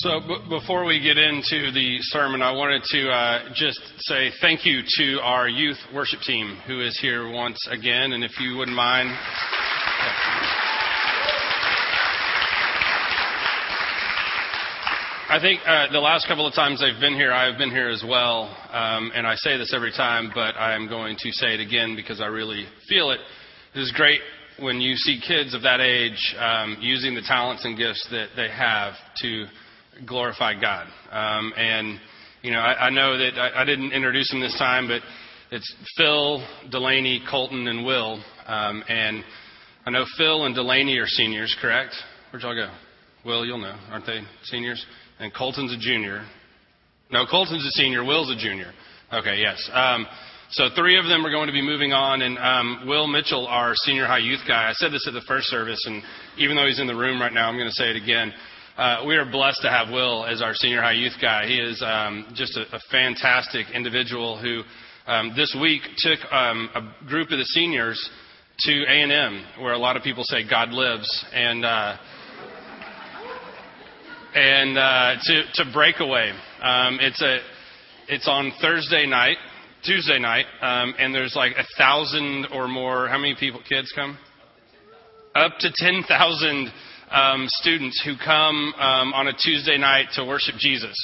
So, before we get into the sermon, I wanted to uh, just say thank you to our youth worship team who is here once again. And if you wouldn't mind. I think uh, the last couple of times I've been here, I've been here as well. Um, and I say this every time, but I am going to say it again because I really feel it. It is great when you see kids of that age um, using the talents and gifts that they have to glorify God. Um, and, you know, I, I know that I, I, didn't introduce them this time, but it's Phil, Delaney, Colton, and Will. Um, and I know Phil and Delaney are seniors, correct? Where'd y'all go? Will, you'll know, aren't they seniors? And Colton's a junior. No, Colton's a senior. Will's a junior. Okay, yes. Um, so three of them are going to be moving on, and um, Will Mitchell, our senior high youth guy. I said this at the first service, and even though he's in the room right now, I'm going to say it again. Uh, we are blessed to have Will as our senior high youth guy. He is um, just a, a, fantastic individual who um, this week took um, a group of the seniors to A&M, where a lot of people say God lives, and uh, and uh, to to Breakaway. Um, it's a it's on Thursday night, Tuesday night, um, and there's like a thousand or more. How many people? Kids come? Up to ten thousand um, students who come um, on a Tuesday night to worship Jesus.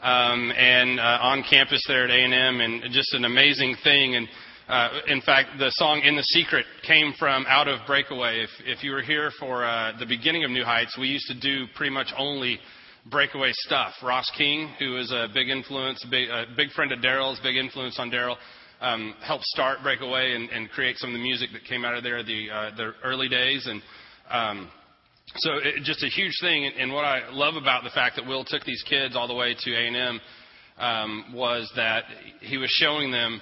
Um, and uh, on campus there at A&M, and just an amazing thing. And uh, in fact, the song "In the Secret" came from out of Breakaway. If, if you were here for uh, the beginning of New Heights, we used to do pretty much only Breakaway stuff. Ross King, who is a big influence, big, a big friend of Daryl's, big influence on Daryl, um, helped start Breakaway and, and, create some of the music that came out of there the, uh, the early days. And um, so it, just a huge thing. And, and, what I love about the fact that Will took these kids all the way to A&M um, was that he was showing them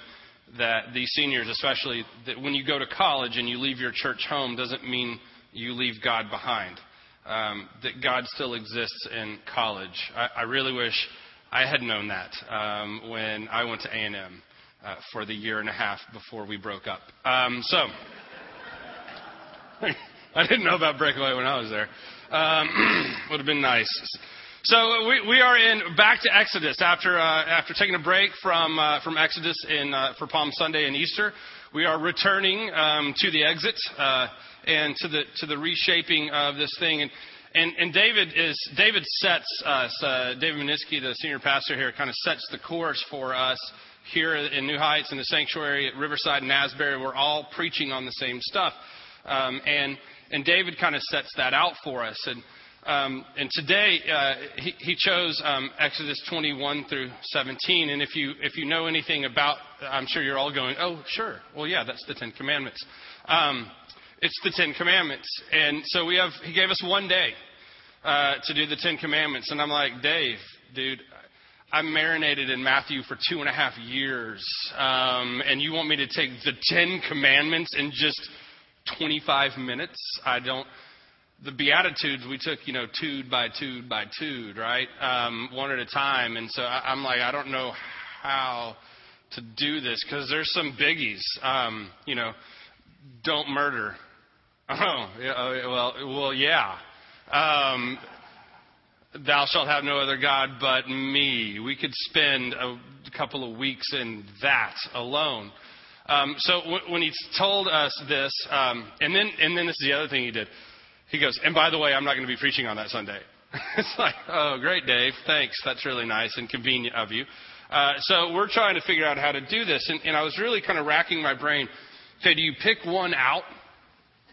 that these seniors, especially, that when you go to college and you leave your church home, doesn't mean you leave God behind. Um, that God still exists in college. I, I, really wish I had known that um, when I went to A&M uh, for the year and a half before we broke up. Um, so. I didn't know about Breakaway when I was there. Um, would have been nice. So we, we are in back to Exodus after uh, after taking a break from uh, from Exodus in uh, for Palm Sunday and Easter. We are returning um, to the exit uh, and to the to the reshaping of this thing. And and, and David is David sets us. Uh, David Miniski, the senior pastor here, kind of sets the course for us here in New Heights in the sanctuary at Riverside and Asbury. We're all preaching on the same stuff. Um, and and David kind of sets that out for us. And, um, and today uh, he, he, chose um, Exodus 21 through 17. And if you if you know anything about, I'm sure you're all going, oh sure, well yeah, that's the Ten Commandments. Um, it's the Ten Commandments, and so we have. He gave us one day uh, to do the Ten Commandments, and I'm like, Dave, dude. I'm marinated in Matthew for two and a half years, um, and you want me to take the Ten Commandments and just 25 minutes. I don't. The Beatitudes we took, you know, tude by tude by tude, right, um, one at a time. And so I, I'm like, I don't know how to do this because there's some biggies. Um, you know, don't murder. Oh, yeah, oh, well, well, yeah. Um, thou shalt have no other God but me. We could spend a couple of weeks in that alone. Um, so w- when he told us this, um, and then and then this is the other thing he did. He goes, and by the way, I'm not going to be preaching on that Sunday. it's like, oh, great, Dave. Thanks. That's really nice and convenient of you. Uh, so we're trying to figure out how to do this, and, and I was really kind of racking my brain. Okay, do you pick one out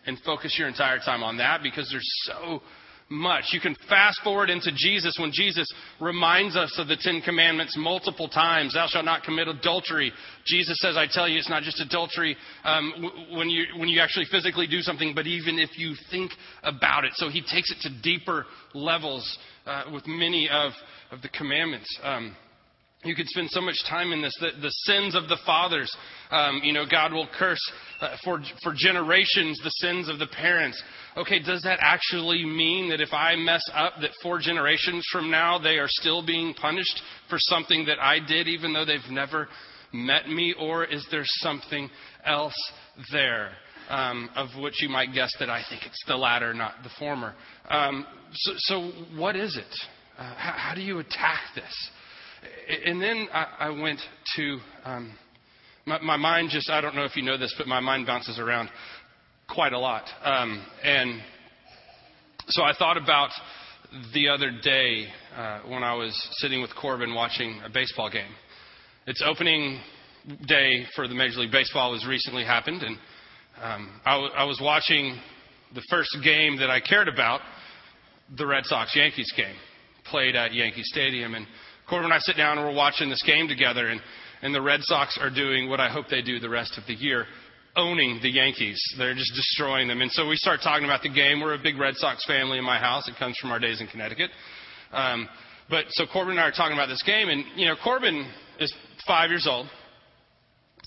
and focus your entire time on that because there's so much. You can fast forward into Jesus when Jesus reminds us of the Ten Commandments multiple times. Thou shalt not commit adultery. Jesus says, I tell you, it's not just adultery um, when, you, when you actually physically do something, but even if you think about it. So he takes it to deeper levels uh, with many of, of the commandments. Um, you could spend so much time in this. The, the sins of the fathers, um, you know, God will curse uh, for, for generations the sins of the parents. Okay, does that actually mean that if I mess up, that four generations from now they are still being punished for something that I did, even though they've never met me? Or is there something else there? Um, of which you might guess that I think it's the latter, not the former. Um, so, so, what is it? Uh, how, how, do you attack this? And then I, I went to um, my, my, mind. Just I don't know if you know this, but my mind bounces around quite a lot. Um, and so I thought about the other day uh, when I was sitting with Corbin watching a baseball game. It's opening day for the Major League Baseball has recently happened, and um, I, w- I was watching the first game that I cared about, the Red Sox Yankees game, played at Yankee Stadium. And Corbin and I sit down and we're watching this game together, and, and the Red Sox are doing what I hope they do the rest of the year owning the Yankees. They're just destroying them. And so we start talking about the game. We're a big Red Sox family in my house. It comes from our days in Connecticut. Um, but so Corbin and I are talking about this game, and you know Corbin is five years old.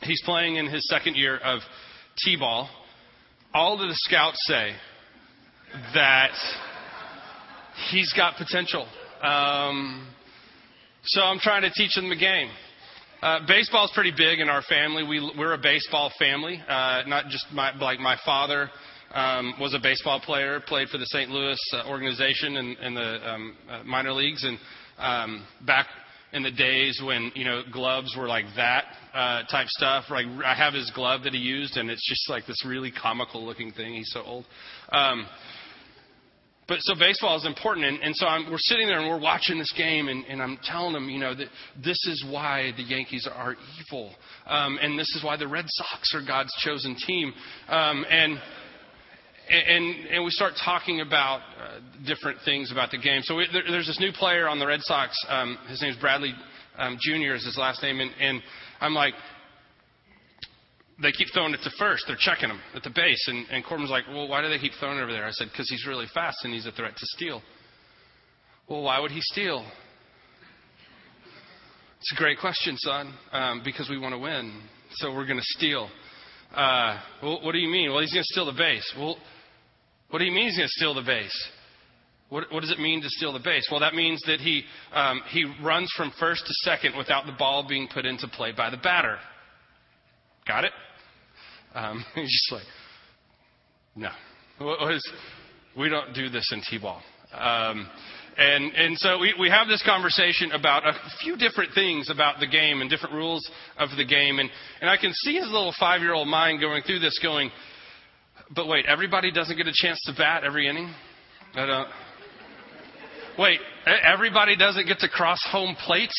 He's playing in his second year of t-ball. All of the scouts say that he's got potential. Um, so I'm trying to teach him the game. Uh, baseball is pretty big in our family. We, we're a baseball family. Uh, not just my, like my father um, was a baseball player, played for the St. Louis uh, organization in, in the um, uh, minor leagues, and um, back in the days when you know gloves were like that uh, type stuff. Like I have his glove that he used, and it's just like this really comical looking thing. He's so old. Um, but so baseball is important, and, and so I'm, we're sitting there and we're watching this game, and, and I'm telling them, you know, that this is why the Yankees are evil, um, and this is why the Red Sox are God's chosen team, um, and and and we start talking about uh, different things about the game. So we, there, there's this new player on the Red Sox. Um, his name's Bradley um, Jr. is his last name, and, and I'm like, they keep throwing it to first. They're checking him at the base. And, and Corbin's like, well, why do they keep throwing it over there? I said, because he's really fast and he's a threat to steal. Well, why would he steal? It's a great question, son, um, because we want to win. So we're going to steal. Uh, well, what do you mean? Well, he's going to steal the base. Well, what do you mean he's going to steal the base? What, what, does it mean to steal the base? Well, that means that he, um, he runs from first to second without the ball being put into play by the batter. Got it? Um, he's just like, no. We don't do this in T-ball. Um, and, and so we, we have this conversation about a few different things about the game and different rules of the game. And, and I can see his little five year old mind going through this going, but wait, everybody doesn't get a chance to bat every inning? I don't. Wait, everybody doesn't get to cross home plate?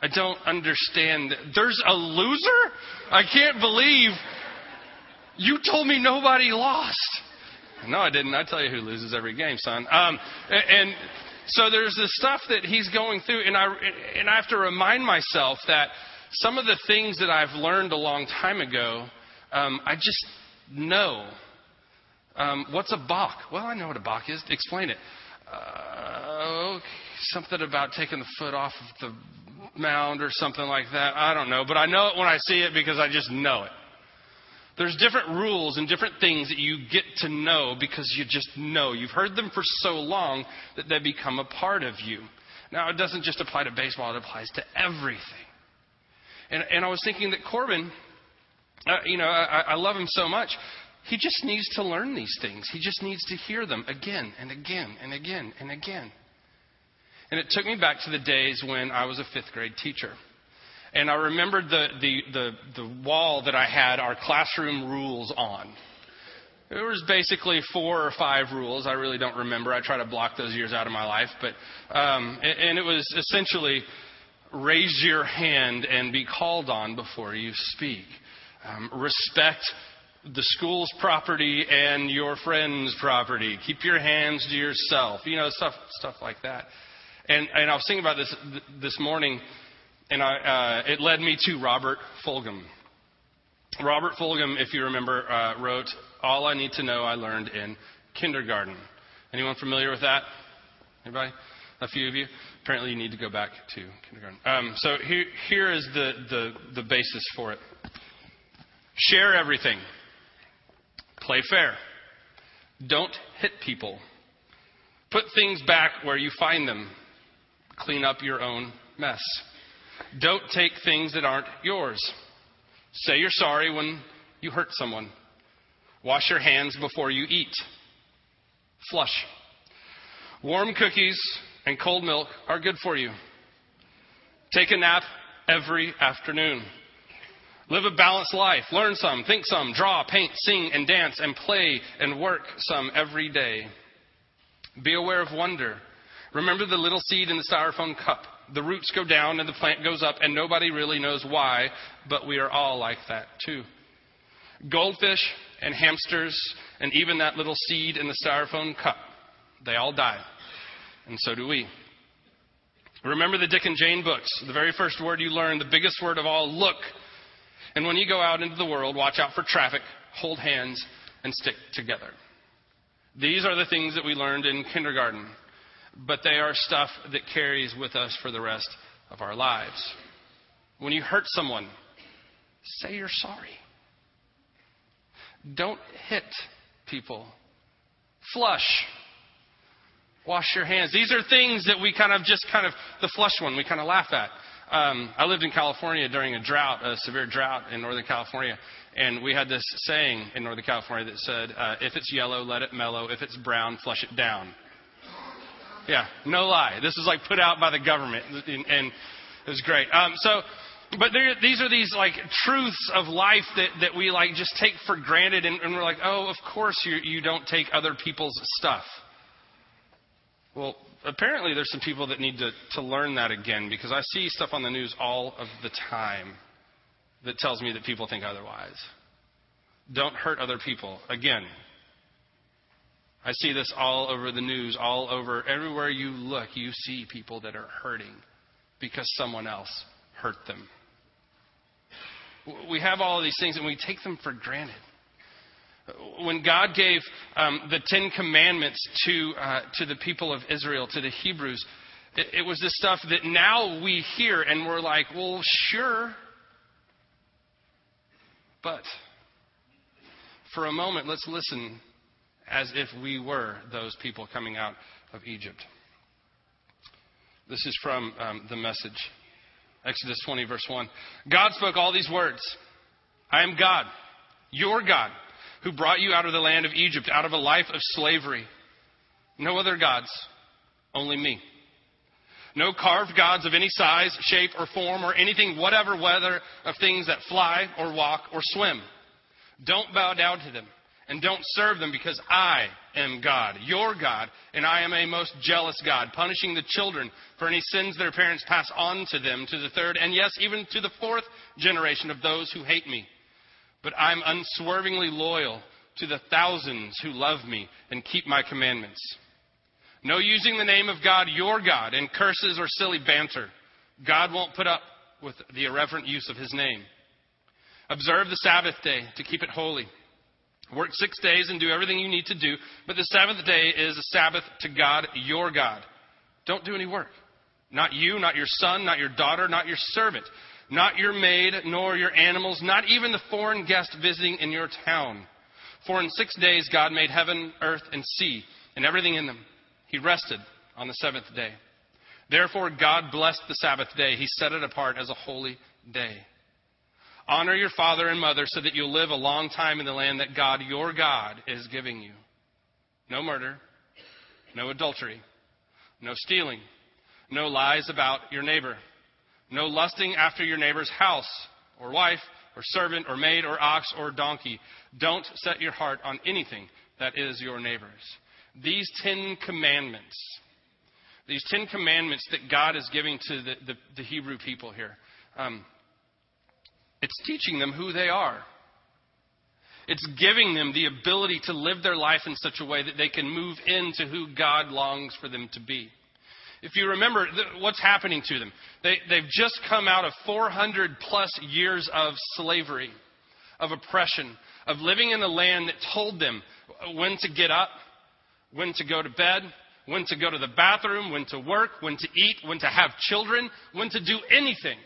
I don't understand. There's a loser? I can't believe you told me nobody lost. No, I didn't. I tell you who loses every game, son. Um, and so there's this stuff that he's going through, and I and I have to remind myself that some of the things that I've learned a long time ago, um, I just know. Um, what's a balk? Well, I know what a balk is. Explain it. Uh, something about taking the foot off of the mound or something like that. I don't know, but I know it when I see it because I just know it. There's different rules and different things that you get to know because you just know. You've heard them for so long that they become a part of you. Now, it doesn't just apply to baseball, it applies to everything. And, and I was thinking that Corbin, uh, you know, I, I love him so much. He just needs to learn these things. He just needs to hear them again and again and again and again. And it took me back to the days when I was a fifth grade teacher. And I remembered the, the, the, the wall that I had our classroom rules on. There was basically four or five rules. I really don't remember. I try to block those years out of my life. But, um, and it was essentially raise your hand and be called on before you speak. Um, respect the school's property and your friend's property. Keep your hands to yourself. You know, stuff, stuff like that. And, and I was thinking about this this morning and I, uh, it led me to Robert Fulghum. Robert Fulghum, if you remember, uh, wrote "All I Need to Know I Learned in Kindergarten." Anyone familiar with that? Anybody? A few of you. Apparently, you need to go back to kindergarten. Um, so here, here is the, the, the basis for it. Share everything. Play fair. Don't hit people. Put things back where you find them. Clean up your own mess. Don't take things that aren't yours. Say you're sorry when you hurt someone. Wash your hands before you eat. Flush. Warm cookies and cold milk are good for you. Take a nap every afternoon. Live a balanced life. Learn some, think some, draw, paint, sing, and dance, and play and work some every day. Be aware of wonder. Remember the little seed in the styrofoam cup. The roots go down and the plant goes up, and nobody really knows why, but we are all like that too. Goldfish and hamsters, and even that little seed in the styrofoam cup, they all die. And so do we. Remember the Dick and Jane books. The very first word you learn, the biggest word of all, look. And when you go out into the world, watch out for traffic, hold hands, and stick together. These are the things that we learned in kindergarten, but they are stuff that carries with us for the rest of our lives. When you hurt someone, say you're sorry. Don't hit people. Flush. Wash your hands. These are things that we kind of just kind of, the flush one, we kind of laugh at. Um, I lived in California during a drought, a severe drought in Northern California, and we had this saying in Northern California that said, uh, if it's yellow, let it mellow. If it's brown, flush it down. Yeah, no lie. This is like put out by the government, and, and it was great. Um, so, but there, these are these like truths of life that, that we like just take for granted, and, and we're like, oh, of course you, you don't take other people's stuff. Well, apparently there's some people that need to, to learn that again because I see stuff on the news all of the time that tells me that people think otherwise. Don't hurt other people. Again, I see this all over the news, all over everywhere you look, you see people that are hurting because someone else hurt them. We have all of these things and we take them for granted. When God gave um, the Ten Commandments to, uh, to the people of Israel, to the Hebrews, it, it was this stuff that now we hear and we're like, well, sure. But for a moment, let's listen as if we were those people coming out of Egypt. This is from um, the message. Exodus 20, verse 1. God spoke all these words I am God, your God, who brought you out of the land of Egypt, out of a life of slavery. No other gods, only me. No carved gods of any size, shape, or form, or anything, whatever, whether of things that fly, or walk, or swim. Don't bow down to them, and don't serve them, because I am God, your God, and I am a most jealous God, punishing the children for any sins their parents pass on to them, to the third, and yes, even to the fourth generation of those who hate me. But I'm unswervingly loyal to the thousands who love me and keep my commandments. No using the name of God, your God, in curses or silly banter. God won't put up with the irreverent use of his name. Observe the Sabbath day to keep it holy. Work six days and do everything you need to do, but the seventh day is a Sabbath to God, your God. Don't do any work. Not you, not your son, not your daughter, not your servant, not your maid, nor your animals, not even the foreign guest visiting in your town. For in six days God made heaven, earth, and sea, and everything in them. He rested on the seventh day. Therefore, God blessed the Sabbath day. He set it apart as a holy day. Honor your father and mother so that you'll live a long time in the land that God, your God, is giving you. No murder, no adultery, no stealing, no lies about your neighbor, no lusting after your neighbor's house or wife or servant or maid or ox or donkey. Don't set your heart on anything that is your neighbor's. These Ten Commandments, these Ten Commandments that God is giving to the, the, the Hebrew people here, um, it's teaching them who they are. It's giving them the ability to live their life in such a way that they can move into who God longs for them to be. If you remember what's happening to them, they, they've just come out of 400 plus years of slavery, of oppression, of living in a land that told them when to get up, when to go to bed, when to go to the bathroom, when to work, when to eat, when to have children, when to do anything.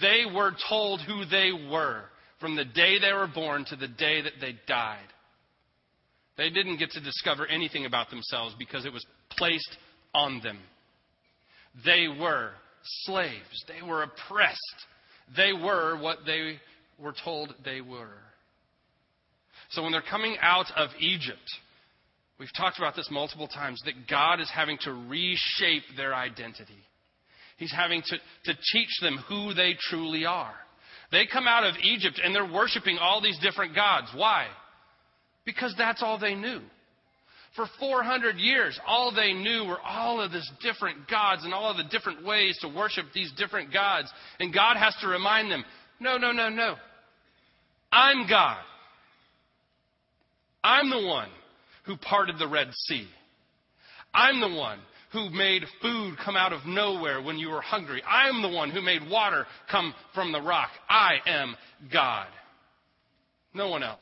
They were told who they were from the day they were born to the day that they died. They didn't get to discover anything about themselves because it was placed on them. They were slaves. They were oppressed. They were what they were told they were. So when they're coming out of Egypt, We've talked about this multiple times that God is having to reshape their identity. He's having to, to teach them who they truly are. They come out of Egypt and they're worshiping all these different gods. Why? Because that's all they knew. For 400 years, all they knew were all of these different gods and all of the different ways to worship these different gods. And God has to remind them no, no, no, no. I'm God. I'm the one who parted the Red Sea. I'm the one who made food come out of nowhere when you were hungry. I am the one who made water come from the rock. I am God. No one else.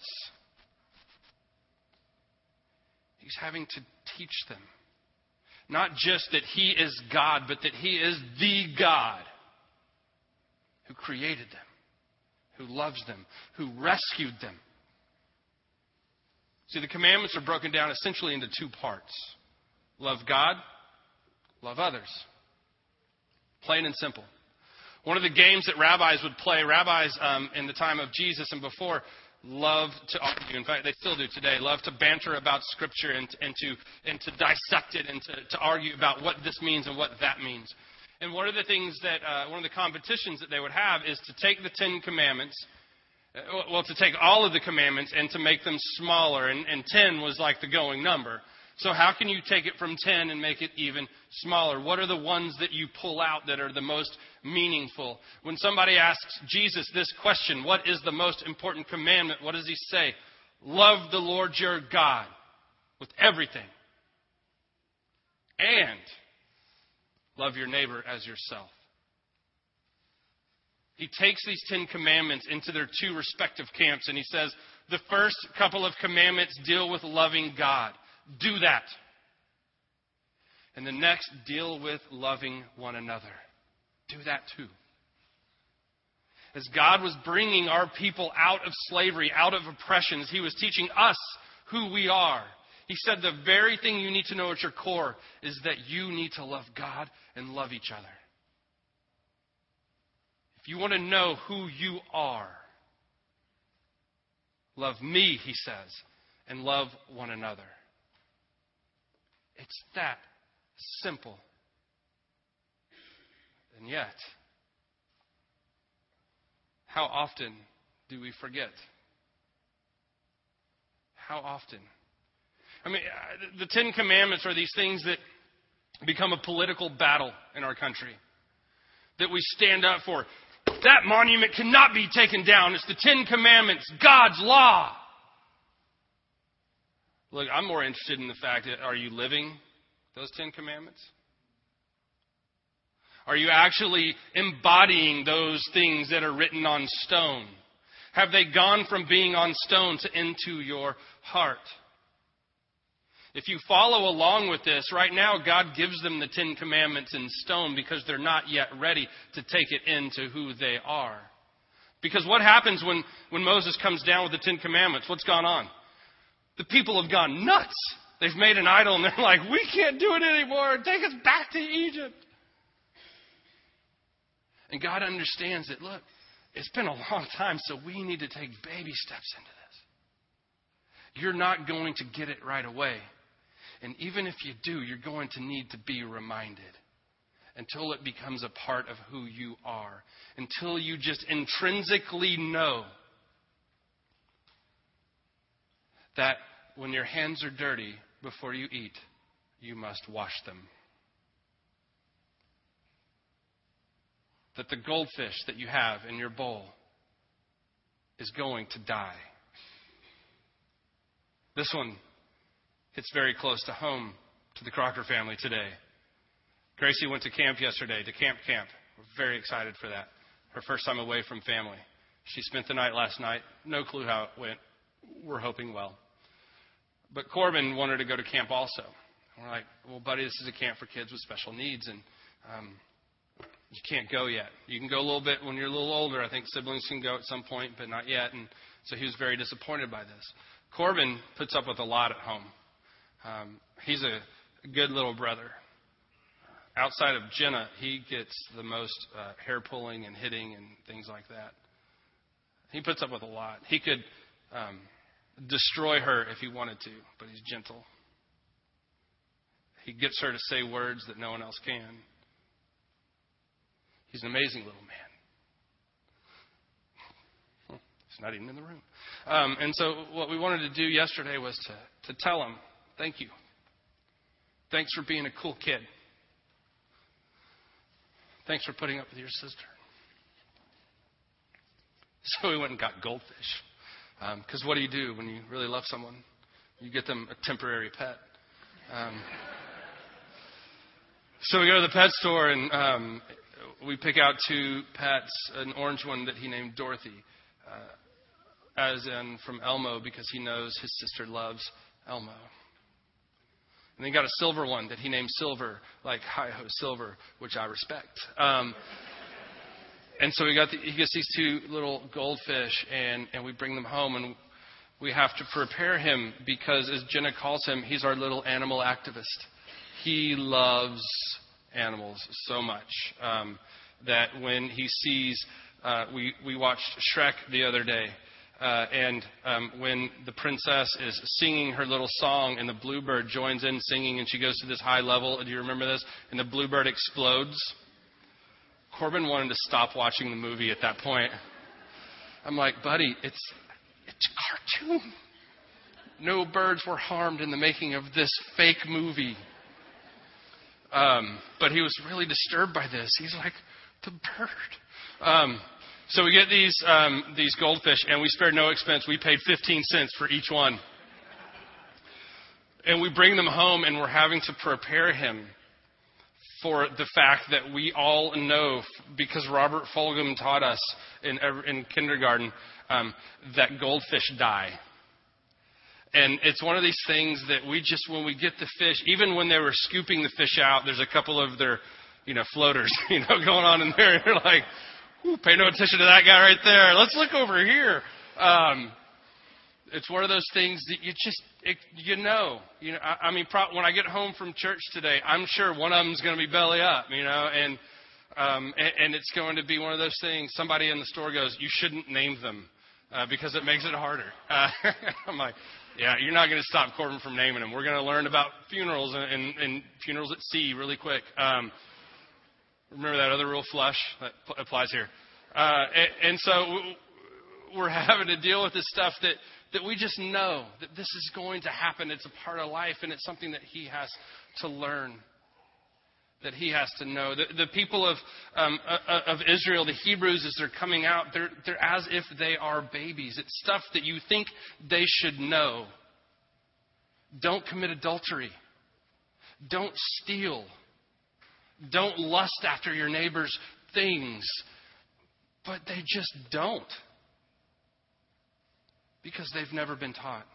He's having to teach them. Not just that He is God, but that He is the God who created them, who loves them, who rescued them. See, the commandments are broken down essentially into two parts love God, love others. Plain and simple. One of the games that rabbis would play, rabbis um, in the time of Jesus and before, love to argue. In fact, they still do today. Love to banter about Scripture and, and to and to dissect it and to, to argue about what this means and what that means. And one of the things that uh, one of the competitions that they would have is to take the Ten Commandments. Uh, well, to take all of the commandments and to make them smaller, and, and ten was like the going number. So, how can you take it from 10 and make it even smaller? What are the ones that you pull out that are the most meaningful? When somebody asks Jesus this question, what is the most important commandment? What does he say? Love the Lord your God with everything. And love your neighbor as yourself. He takes these Ten Commandments into their two respective camps and he says, the first couple of commandments deal with loving God do that. And the next, deal with loving one another. Do that too. As God was bringing our people out of slavery, out of oppression, He was teaching us who we are, He said the very thing you need to know at your core is that you need to love God and love each other. If you want to know who you are, love me, He says, and love one another. It's that simple. And yet, how often do we forget? How often? I mean, uh, the Ten Commandments are these things that become a political battle in our country that we stand up for. That monument cannot be taken down. It's the Ten Commandments, God's law. Look, I'm more interested in the fact that are you living those Ten Commandments? Are you actually embodying those things that are written on stone? Have they gone from being on stone to into your heart? If you follow along with this, right now God gives them the Ten Commandments in stone because they're not yet ready to take it into who they are. Because what happens when, when Moses comes down with the Ten Commandments? What's gone on? The people have gone nuts. They've made an idol and they're like, we can't do it anymore. Take us back to Egypt. And God understands that, look, it's been a long time, so we need to take baby steps into this. You're not going to get it right away. And even if you do, you're going to need to be reminded until it becomes a part of who you are, until you just intrinsically know that when your hands are dirty before you eat, you must wash them. That the goldfish that you have in your bowl is going to die. This one hits very close to home to the Crocker family today. Gracie went to camp yesterday, to Camp Camp. We're very excited for that. Her first time away from family. She spent the night last night. No clue how it went. We're hoping well. But Corbin wanted to go to camp also. And we're like, well, buddy, this is a camp for kids with special needs, and um, you can't go yet. You can go a little bit when you're a little older. I think siblings can go at some point, but not yet. And so he was very disappointed by this. Corbin puts up with a lot at home. Um, he's a good little brother. Outside of Jenna, he gets the most uh, hair pulling and hitting and things like that. He puts up with a lot. He could um, destroy her if he wanted to, but he's gentle. He gets her to say words that no one else can. He's an amazing little man. He's not even in the room. Um, and so, what we wanted to do yesterday was to, to tell him, thank you. Thanks for being a cool kid. Thanks for putting up with your sister. So we went and got goldfish. Because um, what do you do when you really love someone? You get them a temporary pet. Um, so we go to the pet store and um, we pick out two pets, an orange one that he named Dorothy, uh, as in from Elmo because he knows his sister loves Elmo. And then he got a silver one that he named Silver, like hi ho Silver, which I respect. Um, and so we got the, he gets these two little goldfish, and and we bring them home, and we have to prepare him because, as Jenna calls him, he's our little animal activist. He loves animals so much um, that when he sees, uh, we, we watched Shrek the other day, uh, and um, when the princess is singing her little song and the bluebird joins in singing and she goes to this high level, do you remember this? And the bluebird explodes. Corbin wanted to stop watching the movie at that point. I'm like, buddy, it's it's a cartoon. No birds were harmed in the making of this fake movie. Um, but he was really disturbed by this. He's like, the bird. Um, so we get these um, these goldfish, and we spared no expense. We paid 15 cents for each one, and we bring them home, and we're having to prepare him for the fact that we all know, because Robert Fulghum taught us in, in kindergarten, um, that goldfish die. And it's one of these things that we just, when we get the fish, even when they were scooping the fish out, there's a couple of their, you know, floaters, you know, going on in there. And you're like, Ooh, pay no attention to that guy right there. Let's look over here. Um, it's one of those things that you just, it, you know. You know, I, I mean, pro- when I get home from church today, I'm sure one of them's going to be belly up, you know, and, um, and, and it's going to be one of those things. Somebody in the store goes, you shouldn't name them uh, because it makes it harder. Uh, I'm like, yeah, you're not going to stop Corbin from naming them. We're going to learn about funerals and, and, and funerals at sea really quick. Um, remember that other rule, flush? That applies here. Uh, and, and so we're having to deal with this stuff that, that we just know that this is going to happen. It's a part of life, and it's something that he has to learn that he has to know. The, the people of, um, uh, uh, of Israel, the Hebrews, as they're coming out, they're, they're as if they are babies. It's stuff that you think they should know. Don't commit adultery. Don't steal. Don't lust after your neighbor's things. But they just don't. Because they've never been taught.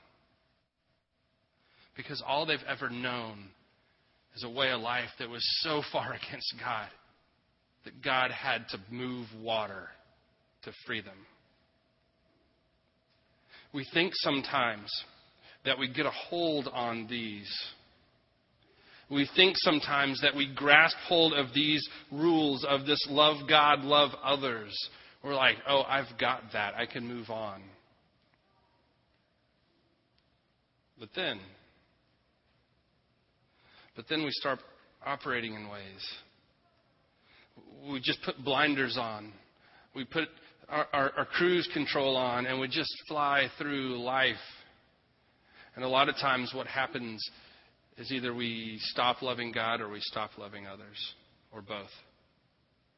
Because all they've ever known is a way of life that was so far against God that God had to move water to free them. We think sometimes that we get a hold on these. We think sometimes that we grasp hold of these rules of this love God, love others. We're like, oh, I've got that. I can move on. But then, but then we start operating in ways. We just put blinders on. We put our, our, our cruise control on and we just fly through life. And a lot of times, what happens is either we stop loving God or we stop loving others, or both.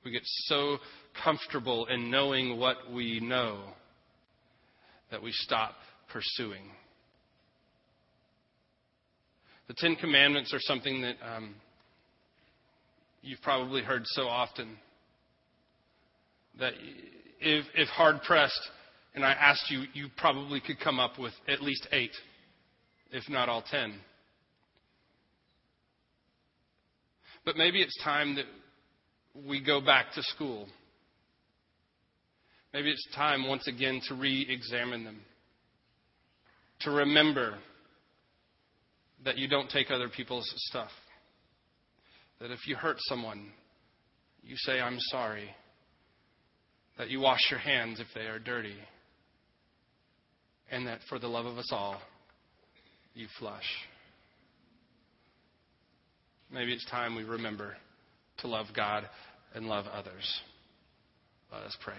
We get so comfortable in knowing what we know that we stop pursuing. The Ten Commandments are something that um, you've probably heard so often that if, if hard pressed, and I asked you, you probably could come up with at least eight, if not all ten. But maybe it's time that we go back to school. Maybe it's time once again to re examine them, to remember that you don't take other people's stuff. That if you hurt someone, you say, I'm sorry. That you wash your hands if they are dirty. And that for the love of us all, you flush. maybe it's time we remember to love God and love others. Let us pray.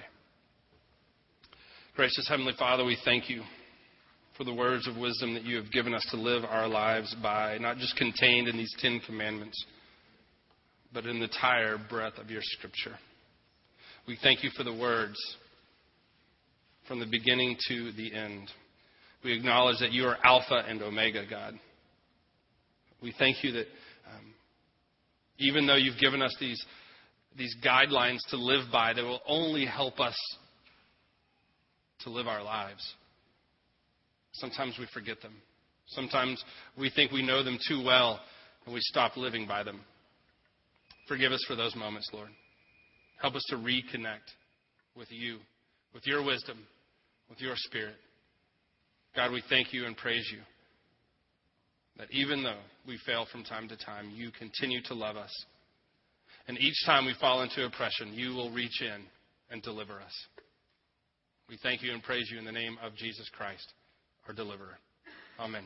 Gracious Heavenly Father, we thank you for the words of wisdom that you have given us to live our lives by, not just contained in these Ten Commandments, but in the entire breadth of your Scripture. We thank you for the words from the beginning to the end. We acknowledge that you are Alpha and Omega, God. We thank you that um, even though you've given us these, these guidelines to live by that will only help us to live our lives. Sometimes we forget them. Sometimes we think we know them too well and we stop living by them. Forgive us for those moments, Lord. Help us to reconnect with you, with your wisdom, with your spirit. God, we thank you and praise you that even though we fail from time to time, you continue to love us. And each time we fall into oppression, you will reach in and deliver us. We thank you and praise you in the name of Jesus Christ, our deliverer. Amen.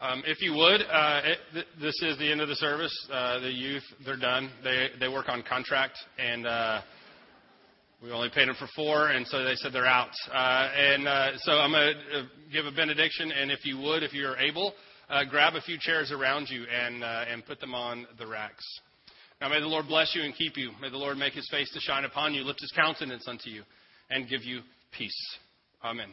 Um, if you would, uh, it, th- this is the end of the service. Uh, the youth, they're done. They, they work on contract, and uh, we only paid them for four, and so they said they're out. Uh, and uh, so I'm going to uh, give a benediction, and if you would, if you're able, grab a few chairs around you and, and put them on the racks. Now may the Lord bless you and keep you. May the Lord make his face to shine upon you, lift his countenance unto you and give you peace. Amen.